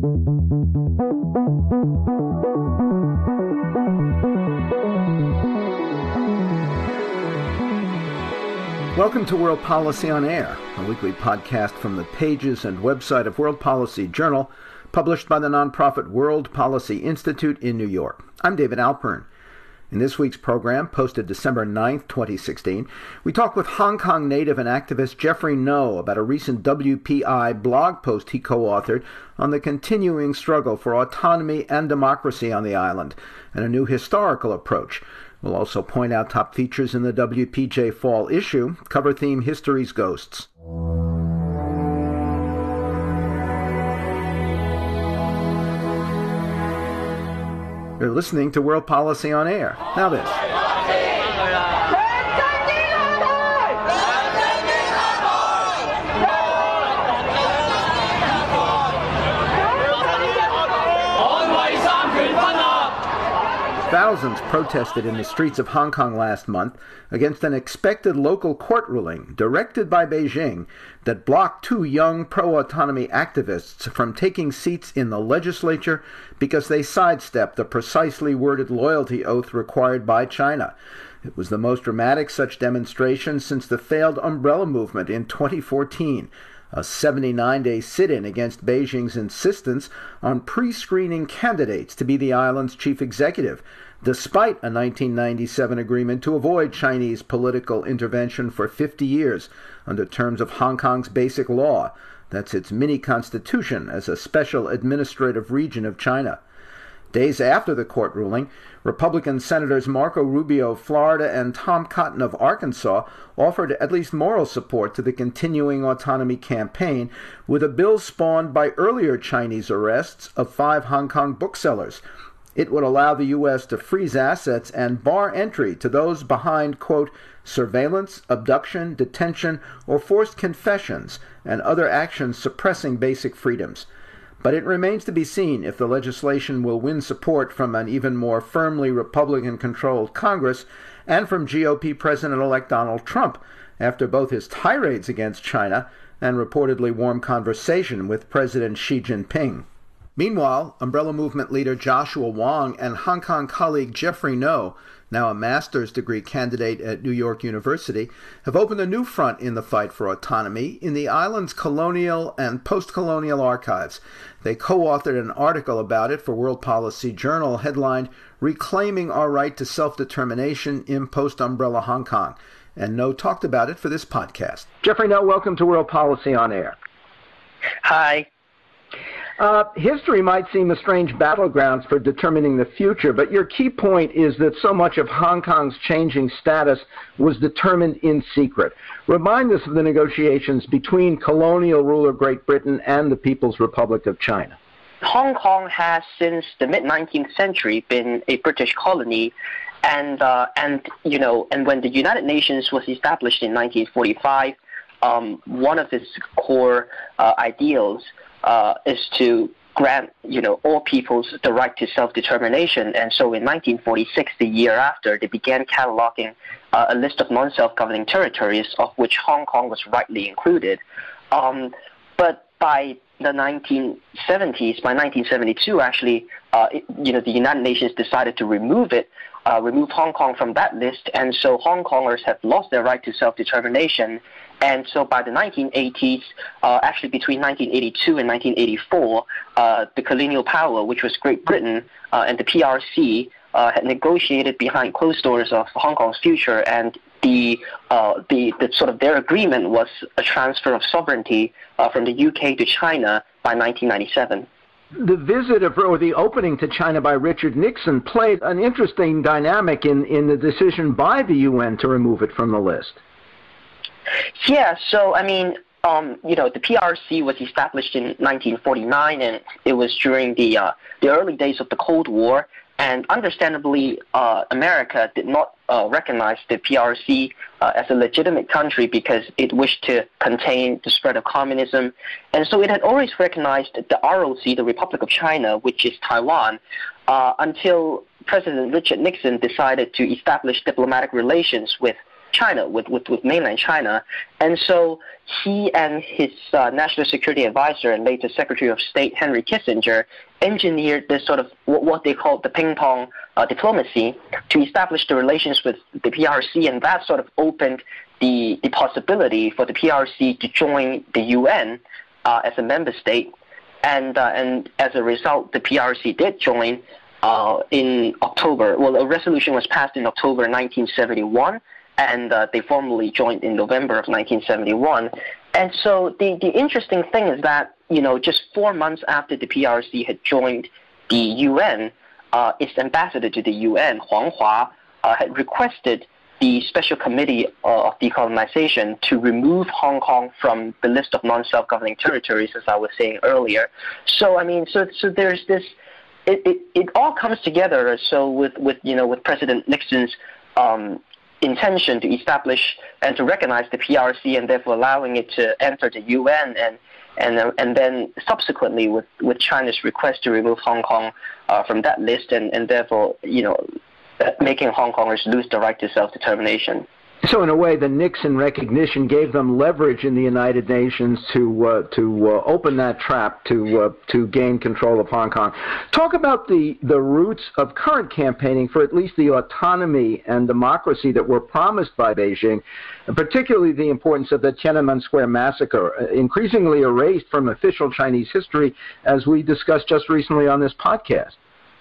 Welcome to World Policy on Air, a weekly podcast from the pages and website of World Policy Journal, published by the nonprofit World Policy Institute in New York. I'm David Alpern. In this week's program, posted December 9, 2016, we talk with Hong Kong native and activist Jeffrey Ngo about a recent WPI blog post he co authored on the continuing struggle for autonomy and democracy on the island and a new historical approach We'll also point out top features in the WPJ Fall issue, cover theme History's Ghosts. You're listening to World Policy on Air. Now this. Thousands protested in the streets of Hong Kong last month against an expected local court ruling directed by Beijing that blocked two young pro autonomy activists from taking seats in the legislature because they sidestepped the precisely worded loyalty oath required by China. It was the most dramatic such demonstration since the failed umbrella movement in 2014 a 79 day sit in against Beijing's insistence on pre screening candidates to be the island's chief executive, despite a 1997 agreement to avoid Chinese political intervention for 50 years under terms of Hong Kong's basic law. That's its mini constitution as a special administrative region of China. Days after the court ruling, Republican Senators Marco Rubio of Florida and Tom Cotton of Arkansas offered at least moral support to the continuing autonomy campaign with a bill spawned by earlier Chinese arrests of five Hong Kong booksellers. It would allow the U.S. to freeze assets and bar entry to those behind, quote, surveillance, abduction, detention, or forced confessions and other actions suppressing basic freedoms. But it remains to be seen if the legislation will win support from an even more firmly Republican controlled Congress and from GOP President elect Donald Trump after both his tirades against China and reportedly warm conversation with President Xi Jinping. Meanwhile, umbrella movement leader Joshua Wong and Hong Kong colleague Jeffrey Ngo, now a master's degree candidate at New York University, have opened a new front in the fight for autonomy in the island's colonial and post colonial archives. They co authored an article about it for World Policy Journal headlined Reclaiming Our Right to Self Determination in Post Umbrella Hong Kong. And Ngo talked about it for this podcast. Jeffrey Ngo, welcome to World Policy on Air. Hi. Uh, history might seem a strange battleground for determining the future, but your key point is that so much of Hong Kong's changing status was determined in secret. Remind us of the negotiations between colonial ruler Great Britain and the People's Republic of China. Hong Kong has, since the mid 19th century, been a British colony, and uh, and you know, and when the United Nations was established in 1945, um, one of its core uh, ideals uh, is to grant you know all peoples the right to self-determination. And so in 1946, the year after, they began cataloging uh, a list of non-self-governing territories, of which Hong Kong was rightly included. Um, but by the 1970s, by 1972, actually, uh, it, you know, the United Nations decided to remove it, uh, remove Hong Kong from that list, and so Hong Kongers have lost their right to self-determination, and so by the 1980s, uh, actually between 1982 and 1984, uh, the colonial power, which was Great Britain, uh, and the PRC uh, had negotiated behind closed doors of Hong Kong's future, and the, uh, the, the sort of their agreement was a transfer of sovereignty uh, from the UK to China by 1997 the visit of or the opening to China by Richard Nixon played an interesting dynamic in, in the decision by the UN to remove it from the list. Yeah, so I mean, um, you know, the PRC was established in 1949, and it was during the uh, the early days of the Cold War. And understandably, uh, America did not uh, recognize the PRC uh, as a legitimate country because it wished to contain the spread of communism. And so it had always recognized the ROC, the Republic of China, which is Taiwan, uh, until President Richard Nixon decided to establish diplomatic relations with China, with, with, with mainland China. And so he and his uh, national security advisor and later Secretary of State Henry Kissinger engineered this sort of what they called the ping pong uh, diplomacy to establish the relations with the PRC, and that sort of opened the, the possibility for the PRC to join the UN uh, as a member state. And, uh, and as a result, the PRC did join uh, in October. Well, a resolution was passed in October 1971 and uh, they formally joined in November of 1971. And so the, the interesting thing is that, you know, just four months after the PRC had joined the UN, uh, its ambassador to the UN, Huang Hua, uh, had requested the Special Committee uh, of Decolonization to remove Hong Kong from the list of non-self-governing territories, as I was saying earlier. So, I mean, so, so there's this, it, it, it all comes together. So with, with, you know, with President Nixon's um, intention to establish and to recognize the PRC and therefore allowing it to enter the UN and and and then subsequently with, with China's request to remove Hong Kong uh, from that list and, and therefore you know making Hong Kongers lose the right to self determination. So, in a way, the Nixon recognition gave them leverage in the United Nations to uh, to uh, open that trap to uh, to gain control of Hong Kong. Talk about the the roots of current campaigning for at least the autonomy and democracy that were promised by Beijing, particularly the importance of the Tiananmen Square massacre, uh, increasingly erased from official Chinese history, as we discussed just recently on this podcast.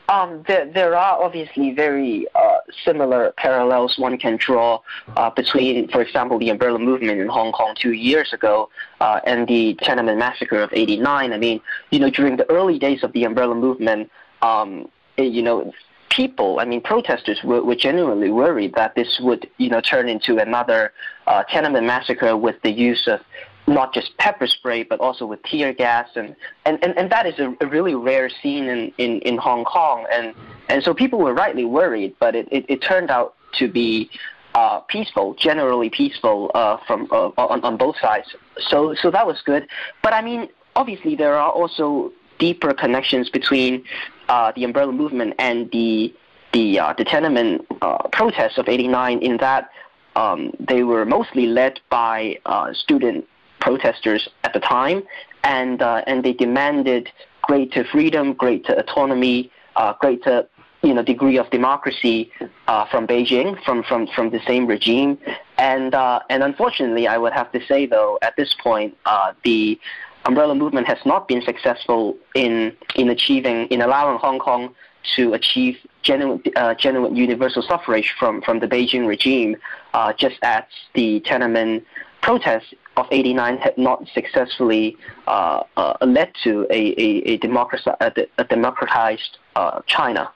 Um, there, there are obviously very uh, similar parallels one can draw uh, between, for example, the umbrella movement in Hong Kong two years ago uh, and the Tiananmen massacre of '89. I mean, you know, during the early days of the umbrella movement, um, you know, people, I mean, protesters were, were genuinely worried that this would, you know, turn into another uh, Tiananmen massacre with the use of not just pepper spray, but also with tear gas, and and, and, and that is a, a really rare scene in, in, in Hong Kong, and and so people were rightly worried, but it, it, it turned out to be uh, peaceful, generally peaceful uh, from uh, on, on both sides. So so that was good, but I mean, obviously there are also deeper connections between uh, the umbrella movement and the the uh, the Tiananmen uh, protests of '89 in that. Um, they were mostly led by uh, student protesters at the time, and uh, and they demanded greater freedom, greater autonomy, uh, greater you know degree of democracy uh, from Beijing, from from from the same regime, and uh, and unfortunately, I would have to say though, at this point, uh, the umbrella movement has not been successful in in achieving in allowing Hong Kong to achieve genuine, uh, genuine universal suffrage from, from the Beijing regime, uh, just as the Tiananmen protests of 89 had not successfully uh, uh, led to a, a, a, democratized uh, China.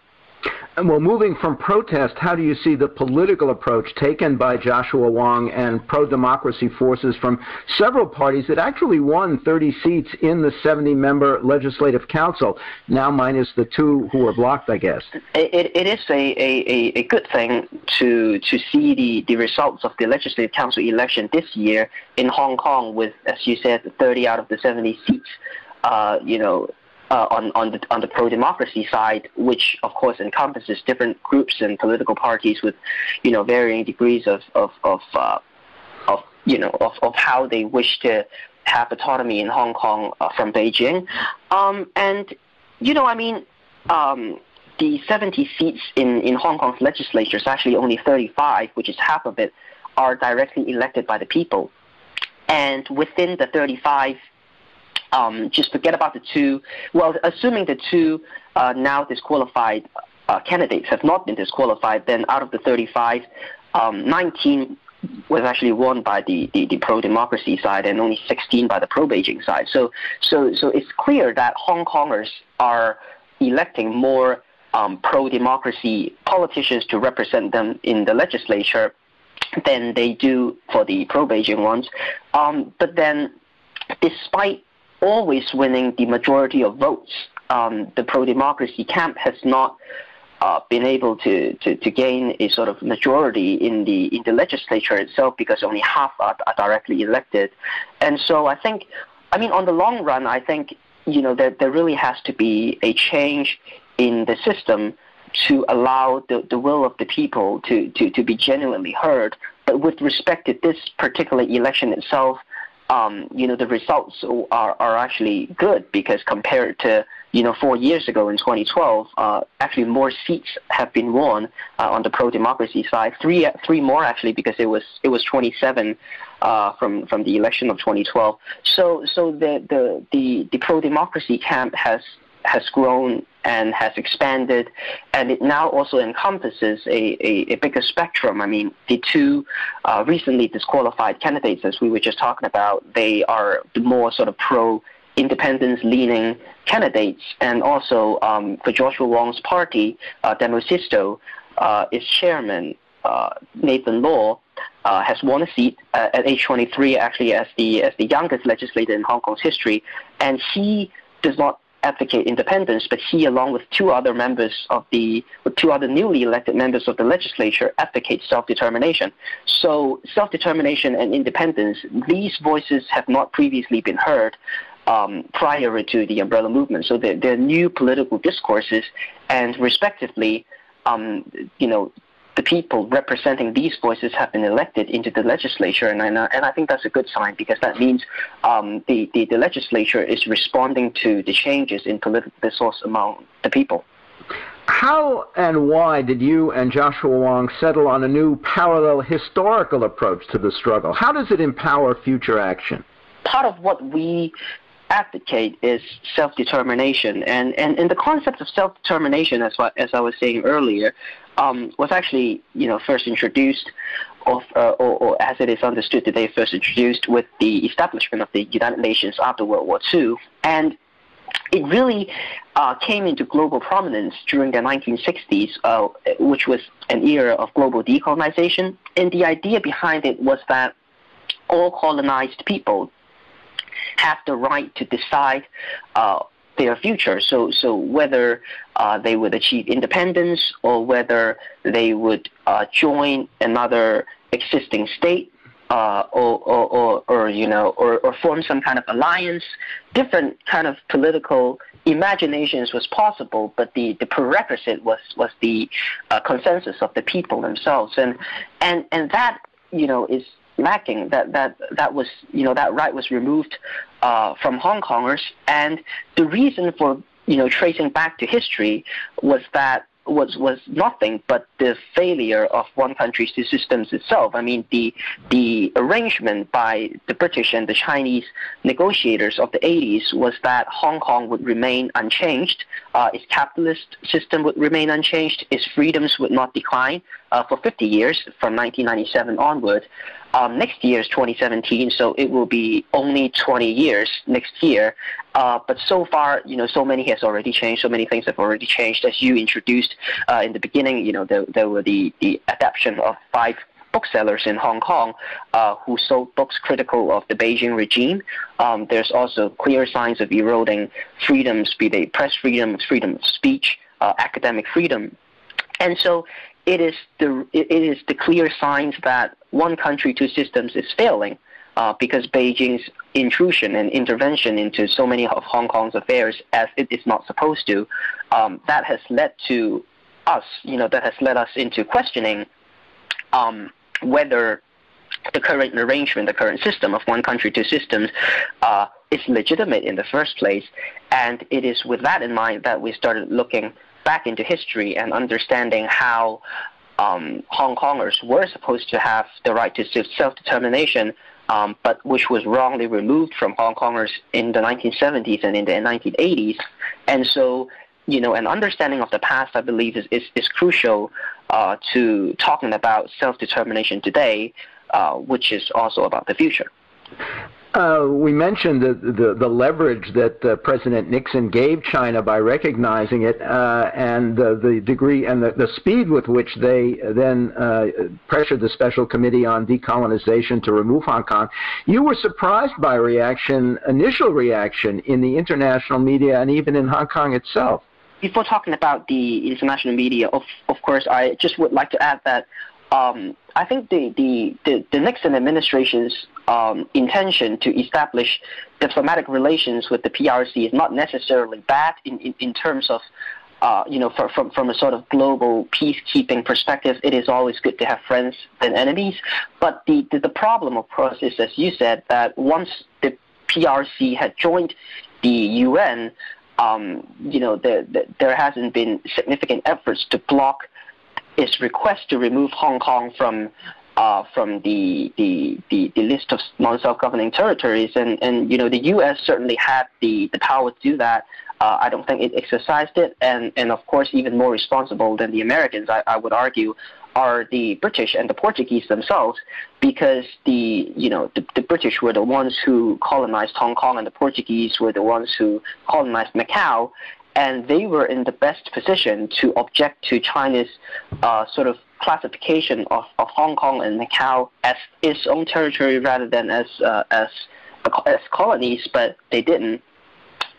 And well, moving from protest, how do you see the political approach taken by Joshua Wong and pro-democracy forces from several parties that actually won 30 seats in the 70-member legislative council, now minus the two who were blocked, I guess? It, it is a, a, a good thing to to see the, the results of the legislative council election this year in Hong Kong with, as you said, 30 out of the 70 seats. Uh, you know, uh, on on the on the pro-democracy side, which of course encompasses different groups and political parties with, you know, varying degrees of of of, uh, of you know of, of how they wish to have autonomy in Hong Kong uh, from Beijing, um, and you know, I mean. Um, the 70 seats in, in Hong Kong's legislature is actually only 35, which is half of it, are directly elected by the people. And within the 35 um, just forget about the two. Well, assuming the two uh, now disqualified uh, candidates have not been disqualified, then out of the 35, um, 19 was actually won by the, the, the pro-democracy side and only 16 by the pro-Beijing side. So, so, so it's clear that Hong Kongers are electing more um, pro-democracy politicians to represent them in the legislature than they do for the pro-Beijing ones. Um, but then, despite always winning the majority of votes. Um, the pro-democracy camp has not uh, been able to, to, to, gain a sort of majority in the in the legislature itself because only half are, are, directly elected, and so I think, I mean, on the long run, I think you know there there really has to be a change in the system to allow the, the will of the people to, to, to be genuinely heard but with respect to this particular election itself, um, you know, the results are, are actually good because compared to, you know, four years ago in 2012, uh, actually more seats have been won uh, on the pro-democracy side. Three, three more actually because it was it was 27 uh, from from the election of 2012. So so the the the, the pro-democracy camp has has grown and has expanded, and it now also encompasses a, a, a bigger spectrum. I mean, the two uh, recently disqualified candidates, as we were just talking about, they are the more sort of pro independence leaning candidates, and also um, for Joshua Wong's party, uh, Demosisto, uh, its chairman, uh, Nathan Law, uh, has won a seat uh, at age 23, actually as the as the youngest legislator in Hong Kong's history, and he does not advocate independence, but he, along with two other members of the, two other newly elected members of the legislature, advocate self-determination. So self-determination and independence, these voices have not previously been heard um, prior to the umbrella movement. So they're, they're new political discourses, and respectively, um, you know, the people representing these voices have been elected into the legislature, and I, and I think that's a good sign because that means um, the, the, the legislature is responding to the changes in political discourse among the people. How and why did you and Joshua Wong settle on a new parallel historical approach to the struggle? How does it empower future action? Part of what we advocate is self-determination. And, and, and the concept of self-determination, as, what, as I was saying earlier, um, was actually you know first introduced of, uh, or, or, as it is understood today, first introduced with the establishment of the United Nations after World War II. And it really uh, came into global prominence during the 1960s, uh, which was an era of global decolonization. And the idea behind it was that all colonized people have the right to decide uh, their future. So, so whether uh, they would achieve independence or whether they would uh, join another existing state uh, or, or, or, or, you know, or, or form some kind of alliance, different kind of political imaginations was possible, but the, the prerequisite was, was the uh, consensus of the people themselves. And, and, and that, you know, is lacking. That that that was you know that right was removed uh, from Hong Kongers, and the reason for you know tracing back to history was that was was nothing but the failure of one country two systems itself. I mean, the the arrangement by the British and the Chinese negotiators of the 80s was that Hong Kong would remain unchanged, uh, its capitalist system would remain unchanged, its freedoms would not decline uh, for 50 years from 1997 onward. Um, next year is 2017, so it will be only 20 years next year. Uh, but so far, you know, so many has already changed. So many things have already changed. As you introduced uh, in the beginning, you know, there, there were the, the adoption of five booksellers in Hong Kong uh, who sold books critical of the Beijing regime. Um, there's also clear signs of eroding freedoms, be they press freedom, freedom of speech, uh, academic freedom. And so it is the it is the clear signs that one country two systems is failing uh, because Beijing's intrusion and intervention into so many of Hong Kong's affairs as it is not supposed to, um, that has led to us, you know, that has led us into questioning um, whether the current arrangement, the current system of one country two systems, uh, is legitimate in the first place. And it is with that in mind that we started looking back into history and understanding how um, Hong Kongers were supposed to have the right to self-determination, um, but which was wrongly removed from Hong Kongers in the 1970s and in the 1980s. And so, you know, an understanding of the past, I believe, is, is, is crucial uh, to talking about self-determination today, uh, which is also about the future. Uh, we mentioned the, the, the leverage that uh, President Nixon gave China by recognizing it, uh, and the degree and the, the, speed with which they then uh, pressured the Special Committee on Decolonization to remove Hong Kong. You were surprised by reaction, initial reaction in the international media and even in Hong Kong itself. Before talking about the international media, of, of course, I just would like to add that um, I think the, the, the, the Nixon administration's um, intention to establish diplomatic relations with the PRC is not necessarily bad in, in, in terms of uh, you know, for, from from a sort of global peacekeeping perspective, it is always good to have friends than enemies. But the, the, the problem, of course, is as you said that once the PRC had joined the UN, um, you know, the, the, there hasn't been significant efforts to block its request to remove Hong Kong from uh, from the, the, the, the, list of non-self-governing territories, and, and you know the U.S. certainly had the, the power to do that. Uh, I don't think it exercised it, and, and of course, even more responsible than the Americans, I, I would argue, are the British and the Portuguese themselves, because the you know the, the British were the ones who colonized Hong Kong, and the Portuguese were the ones who colonized Macau, and they were in the best position to object to China's uh, sort of classification of, of Hong Kong and Macau as its own territory rather than as uh, as as colonies, but they didn't.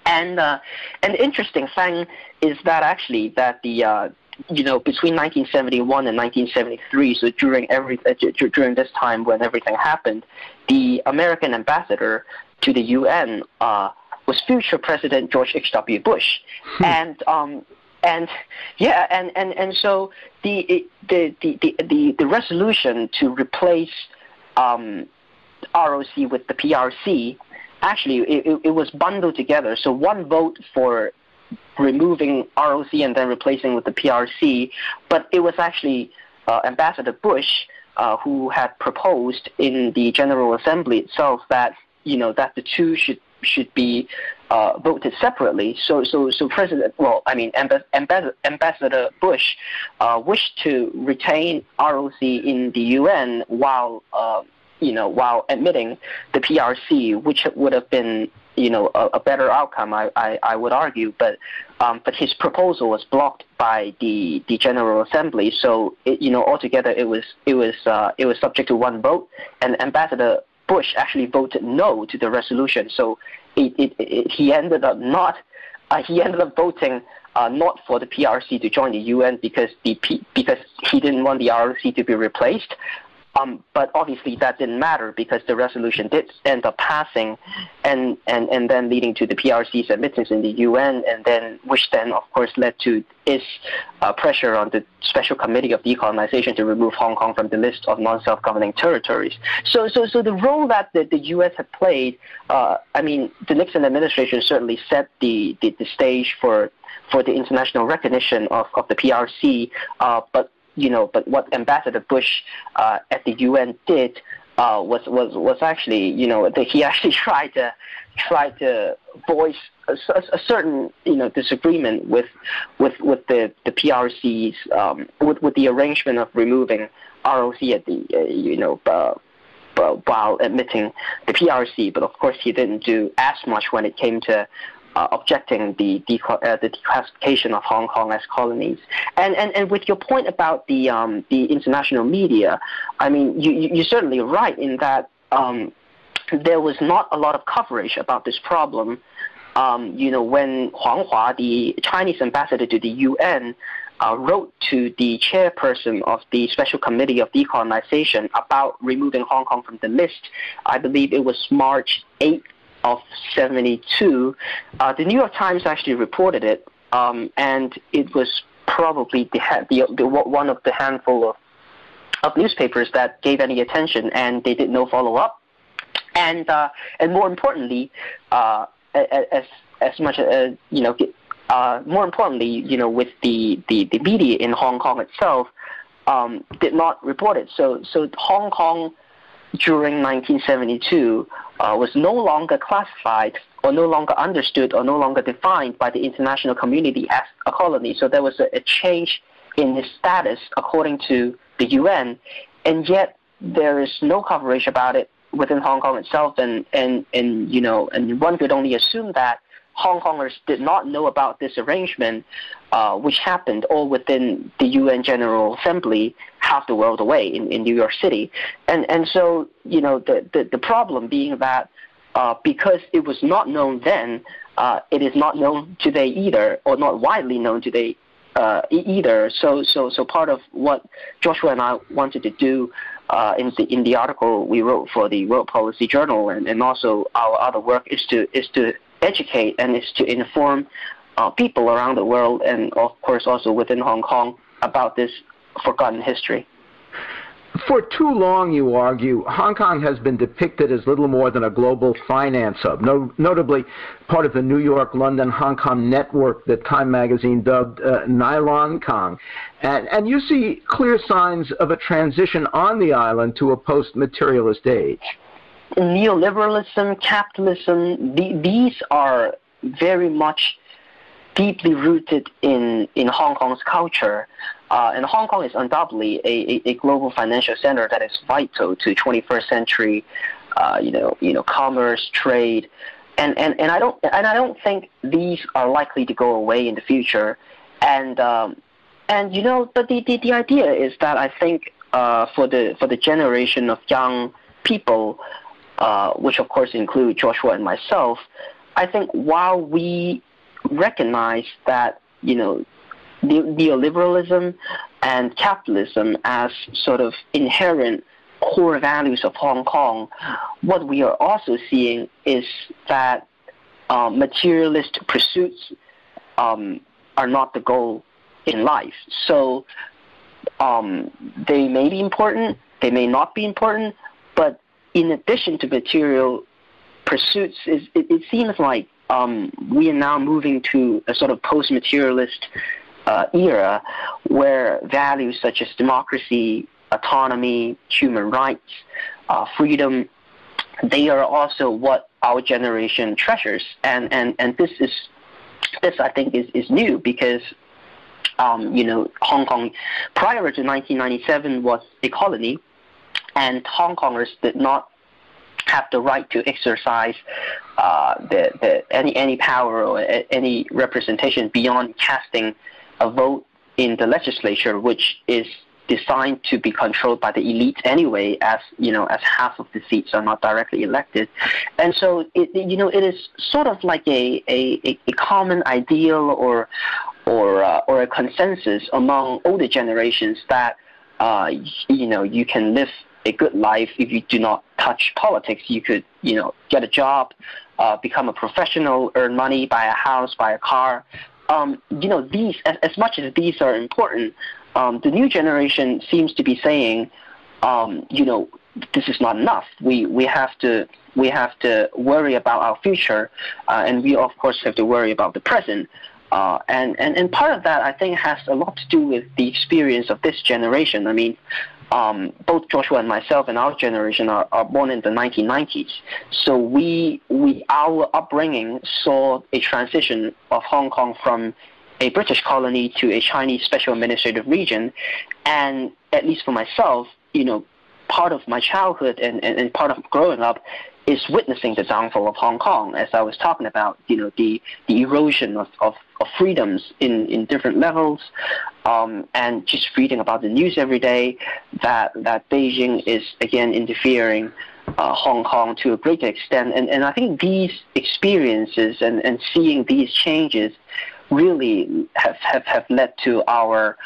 And uh, an interesting thing is that actually that the uh, you know between 1971 and 1973, so during every uh, during this time when everything happened, the American ambassador to the UN uh, was future President George H.W. Bush, hmm. and um, and yeah, and, and, and so the, the, the, the, the, resolution to replace um, ROC with the PRC actually it, it was bundled together. So one vote for removing ROC and then replacing with the PRC, but it was actually uh, Ambassador Bush uh, who had proposed in the General Assembly itself that you know that the two should should be uh, voted separately. So, so, so President, well, I mean, Ambassador, Ambassador Bush uh, wished to retain ROC in the UN while, uh, you know, while admitting the PRC, which would have been, you know, a, a better outcome, I, I, I would argue. But, um, but his proposal was blocked by the, the General Assembly. So, it, you know, altogether it was, it was, uh, it was subject to one vote, and Ambassador Bush actually voted no to the resolution. So it, it, it, he ended up not uh, he ended up voting uh, not for the PRC to join the UN because the P, because he didn't want the ROC to be replaced. Um, but obviously that didn't matter because the resolution did end up passing, and, and, and then leading to the PRC's admittance in the UN, and then which then of course led to its uh, pressure on the Special Committee of Decolonization to remove Hong Kong from the list of non-self-governing territories. So so so the role that the, the U.S. had played, uh, I mean, the Nixon administration certainly set the, the, the stage for for the international recognition of, of the PRC, uh, but you know, but what Ambassador Bush uh, at the UN did uh, was was was actually, you know, that he actually tried to tried to voice a, a, certain, you know, disagreement with with with the the PRC's um, with with the arrangement of removing ROC at the, uh, you know. Uh, while admitting the PRC, but of course he didn't do as much when it came to uh, objecting the, uh, the declassification of Hong Kong as colonies. And, and, and with your point about the, um, the international media, I mean, you, you're certainly right in that um, there was not a lot of coverage about this problem. Um, you know, when Huang Hua, the Chinese ambassador to the UN, uh, wrote to the chairperson of the Special Committee of Decolonization about removing Hong Kong from the list. I believe it was March 8th of 72, uh, the New York Times actually reported it, um, and it was probably the, the, the, one of the handful of, of newspapers that gave any attention, and they did no follow up. And uh, and more importantly, uh, as as much as you know, uh, more importantly, you know, with the, the, the media in Hong Kong itself, um, did not report it. So so Hong Kong during 1972 uh, was no longer classified or no longer understood or no longer defined by the international community as a colony. So there was a, a change in its status according to the UN, and yet there is no coverage about it within Hong Kong itself, and, and, and you know, and one could only assume that Hong Kongers did not know about this arrangement, uh, which happened all within the UN General Assembly, half the world away in, in New York City. And, and so, you know, the, the, the problem being that uh, because it was not known then, uh, it is not known today either, or not widely known today uh, either. So, so, so part of what Joshua and I wanted to do uh, in the in the article we wrote for the World Policy Journal, and, and also our other work is to is to educate and is to inform uh, people around the world, and of course also within Hong Kong, about this forgotten history. For too long, you argue, Hong Kong has been depicted as little more than a global finance hub, no, notably part of the New York, London, Hong Kong network that Time magazine dubbed uh, Nylon Kong. And, and you see clear signs of a transition on the island to a post materialist age. Neoliberalism, capitalism, the, these are very much deeply rooted in, in Hong Kong's culture. Uh, and Hong Kong is undoubtedly a, a, a, global financial center that is vital to 21st century, uh, you know, you know, commerce, trade, and, and, and I don't and I don't think these are likely to go away in the future. And um, and you know, but the, the, the idea is that I think uh, for the for the generation of young people, uh, which of course include Joshua and myself, I think while we recognize that you know neoliberalism and capitalism as sort of inherent core values of Hong Kong, what we are also seeing is that uh, materialist pursuits um, are not the goal in life. So um, they may be important, they may not be important, in addition to material pursuits, it, it seems like um, we are now moving to a sort of post-materialist uh, era where values such as democracy, autonomy, human rights, uh, freedom, they are also what our generation treasures. And, and, and this is this I think is, is new because um, you know Hong Kong prior to 1997 was a colony, and Hong Kongers did not have the right to exercise uh, the, the, any any power or any representation beyond casting a vote in the legislature, which is designed to be controlled by the elite anyway, as you know, as half of the seats are not directly elected, and so it, you know it is sort of like a a, a common ideal or or uh, or a consensus among older generations that uh, you know you can live a good life if you do not touch politics. You could, you know, get a job, uh, become a professional, earn money, buy a house, buy a car. Um, you know, these as, as much as these are important, um, the new generation seems to be saying, um, you know, this is not enough. We we have to we have to worry about our future, uh, and we of course have to worry about the present. Uh, and, and, and part of that, I think, has a lot to do with the experience of this generation. I mean, um, both Joshua and myself and our generation are, are born in the 1990s. So we, we, our upbringing saw a transition of Hong Kong from a British colony to a Chinese special administrative region. And at least for myself, you know, part of my childhood and, and, and part of growing up is witnessing the downfall of Hong Kong, as I was talking about, you know, the, the erosion of, of, of freedoms in, in different levels, um, and just reading about the news every day that, that Beijing is again interfering uh, Hong Kong to a great extent. And, and I think these experiences and, and seeing these changes really have, have, have led to our,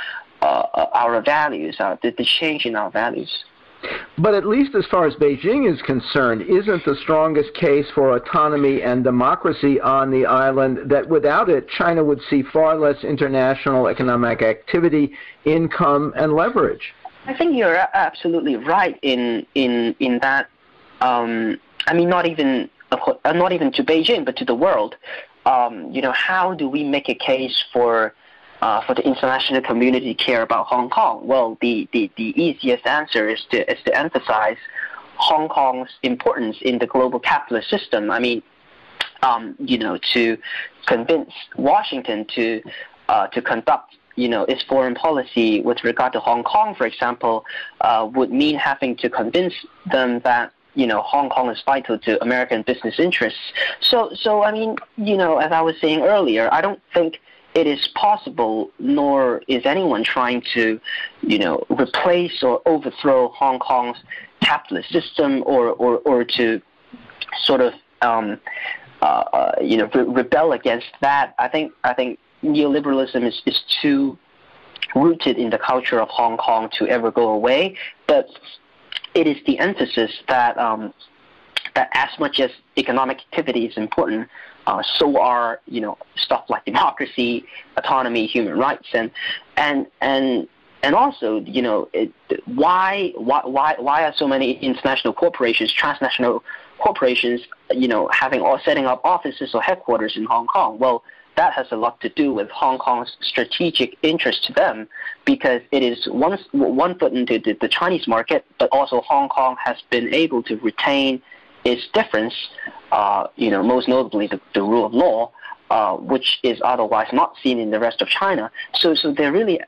uh, our values, uh, the, the change in our values. But at least as far as Beijing is concerned, isn't the strongest case for autonomy and democracy on the island that without it, China would see far less international economic activity, income, and leverage? I think you're absolutely right in in in that. Um, I mean, not even uh, not even to Beijing, but to the world. Um, you know, how do we make a case for uh, for the international community care about Hong Kong? Well, the, the, the easiest answer is to, is to emphasize Hong Kong's importance in the global capitalist system. I mean, um, you know, to convince Washington to uh, to conduct you know its foreign policy with regard to Hong Kong, for example, uh, would mean having to convince them that you know Hong Kong is vital to American business interests. So so I mean you know as I was saying earlier, I don't think it is possible, nor is anyone trying to, you know, replace or overthrow Hong Kong's capitalist system or, or, or to sort of, um, uh, uh, you know, re- rebel against that. I think, I think neoliberalism is, is too rooted in the culture of Hong Kong to ever go away. But it is the emphasis that um, that as much as economic activity is important, Uh, so are you know stuff like democracy, autonomy, human rights, and and and and also you know it, why why why why are so many international corporations, transnational corporations, you know, having or setting up offices or headquarters in Hong Kong? Well, that has a lot to do with Hong Kong's strategic interest to them because it is one, one foot into the, the Chinese market, but also Hong Kong has been able to retain its difference, uh, you know, most notably the, the rule of law, uh, which is otherwise not seen in the rest of China. So, so there really, uh,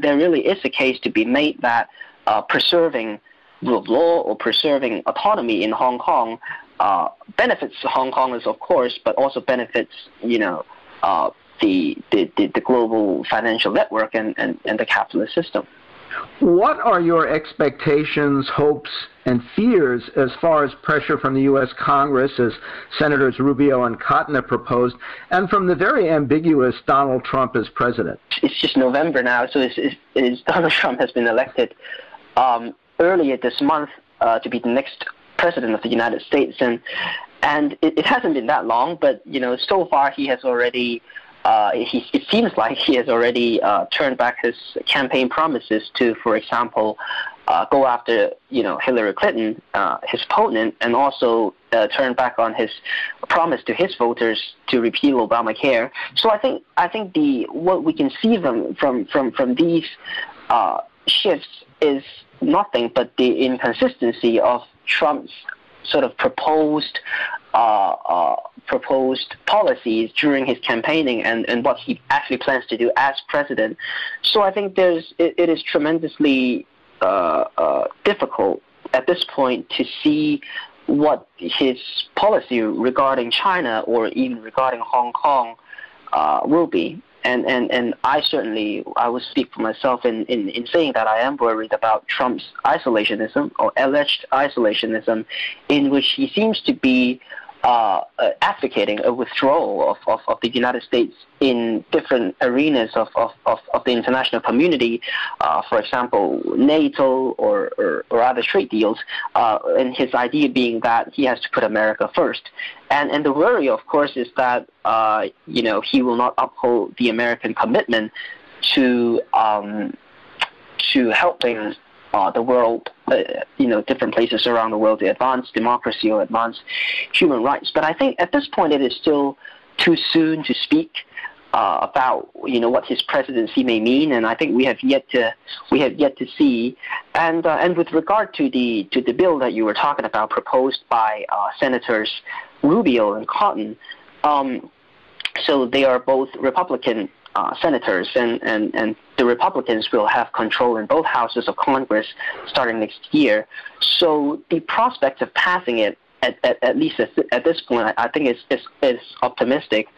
there really is a case to be made that uh, preserving rule of law or preserving autonomy in Hong Kong uh, benefits Hong Kongers, of course, but also benefits, you know, the, the, the, global financial network and, and, and the capitalist system. What are your expectations, hopes, and fears as far as pressure from the U.S. Congress, as Senators Rubio and Cotton have proposed, and from the very ambiguous Donald Trump as president? It's just November now, so it's, it's, it's Donald Trump has been elected um, earlier this month uh, to be the next president of the United States, and and it, it hasn't been that long, but you know, so far he has already. Uh, he, it seems like he has already uh, turned back his campaign promises to, for example, uh, go after you know Hillary Clinton, uh, his opponent, and also uh, turn back on his promise to his voters to repeal Obamacare. So I think I think the what we can see from from from from these shifts is nothing but the inconsistency of Trump's sort of proposed uh, proposed policies during his campaigning and, and what he actually plans to do as president. So I think there's it, it is tremendously uh, uh difficult at this point to see what his policy regarding China or even regarding Hong Kong uh, will be and, and, and I certainly I will speak for myself in, in, in saying that I am worried about Trump's isolationism or alleged isolationism, in which he seems to be uh, advocating a withdrawal of, of, of, the United States in different arenas of, of, of, of the international community, uh, for example, NATO or, or, or other trade deals, uh, and his idea being that he has to put America first. And, and the worry, of course, is that uh, you know he will not uphold the American commitment to um, to helping uh, the world, uh, you know, different places around the world to advance democracy or advance human rights. But I think at this point it is still too soon to speak uh, about you know what his presidency may mean, and I think we have yet to we have yet to see. And uh, and with regard to the to the bill that you were talking about, proposed by uh, Senators Rubio and Cotton, um, so they are both Republican uh, senators, and, and, and the Republicans will have control in both houses of Congress starting next year. So the prospect of passing it, at, at, at least at, at this point, I, think is, is, is optimistic.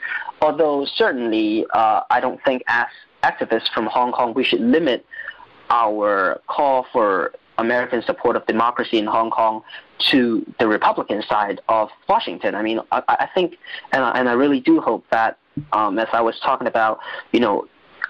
Although certainly, uh, I don't think as activists from Hong Kong we should limit our call for American support of democracy in Hong Kong to the Republican side of Washington. I mean, I, I think, and I, and I really do hope that um, as I was talking about, you know,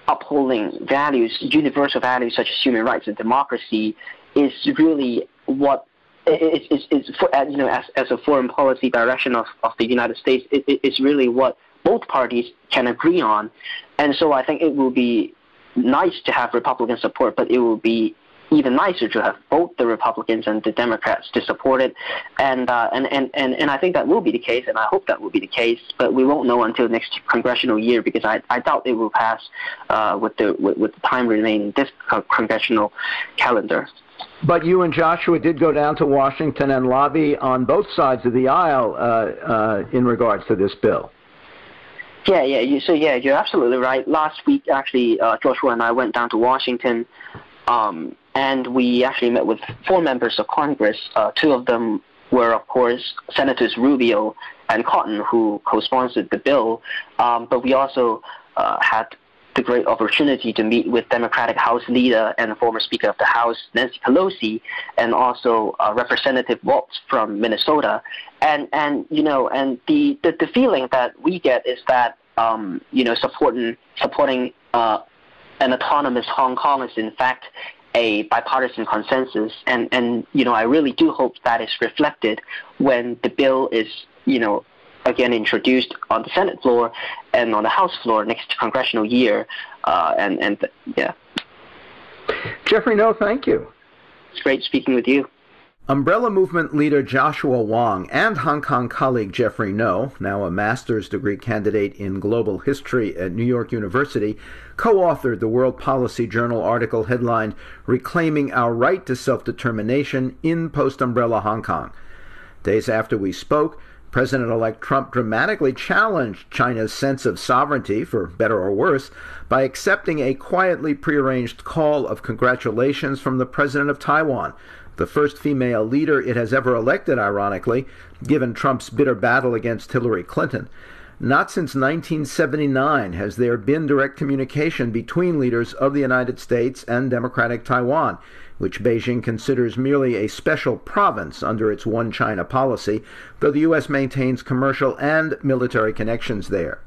upholding values, universal values such as human rights and democracy, is really what is is, is for, you know as as a foreign policy direction of, of the United States. It, it's really what both parties can agree on, and so I think it will be nice to have Republican support, but it will be even nicer to have both the Republicans and the Democrats to support it, and uh, and, and and and I think that will be the case, and I hope that will be the case. But we won't know until next congressional year because I, I doubt it will pass uh, with the with, with, the time remaining this congressional calendar. But you and Joshua did go down to Washington and lobby on both sides of the aisle uh, uh in regards to this bill. Yeah, yeah. You, so yeah, you're absolutely right. Last week, actually, uh, Joshua and I went down to Washington. Um, and we actually met with four members of Congress. Uh, two of them were, of course, Senators Rubio and Cotton, who co-sponsored the bill. Um, but we also uh, had the great opportunity to meet with Democratic House leader and former Speaker of the House Nancy Pelosi, and also uh, Representative Walz from Minnesota. And and you know, and the the, the feeling that we get is that um, you know supporting supporting uh, an autonomous Hong Kong is in fact a bipartisan consensus, and and you know I really do hope that is reflected when the bill is you know again introduced on the Senate floor and on the House floor next congressional year. Uh, and and yeah. Jeffrey Ngo, thank you. It's great speaking with you. Umbrella Movement leader Joshua Wong and Hong Kong colleague Jeffrey Ngo, now a master's degree candidate in global history at New York University, co authored the World Policy Journal article headlined Reclaiming Our Right to Self Determination in Post Umbrella Hong Kong. Days after we spoke, President elect Trump dramatically challenged China's sense of sovereignty, for better or worse, by accepting a quietly prearranged call of congratulations from the President of Taiwan the first female leader it has ever elected, ironically, given Trump's bitter battle against Hillary Clinton. Not since 1979 has there been direct communication between leaders of the United States and Democratic Taiwan, which Beijing considers merely a special province under its one China policy, though the U.S. maintains commercial and military connections there.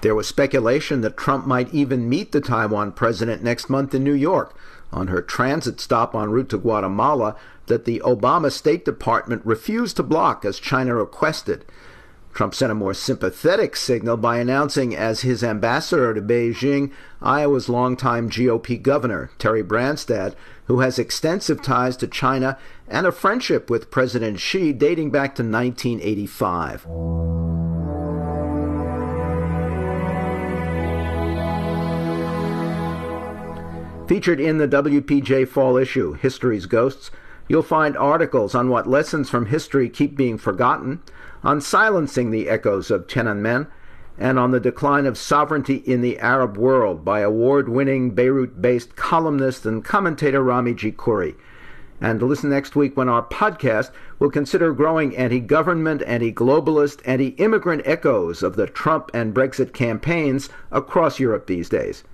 There was speculation that Trump might even meet the Taiwan president next month in New York, on her transit stop en route to Guatemala that the Obama State Department refused to block as China requested. Trump sent a more sympathetic signal by announcing as his ambassador to Beijing Iowa's longtime GOP governor, Terry Branstad, who has extensive ties to China and a friendship with President Xi dating back to 1985. Featured in the WPJ fall issue, History's Ghosts, you'll find articles on what lessons from history keep being forgotten, on silencing the echoes of Tiananmen, and on the decline of sovereignty in the Arab world by award winning Beirut based columnist and commentator Rami G. Khouri. And listen next week when our podcast will consider growing anti government, anti globalist, anti immigrant echoes of the Trump and Brexit campaigns across Europe these days.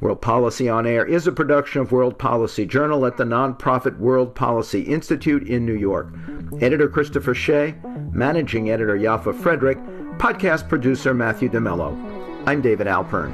World Policy on Air is a production of World Policy Journal at the nonprofit World Policy Institute in New York. Editor Christopher Shea, managing editor Yaffa Frederick, podcast producer Matthew DeMello. I'm David Alpern.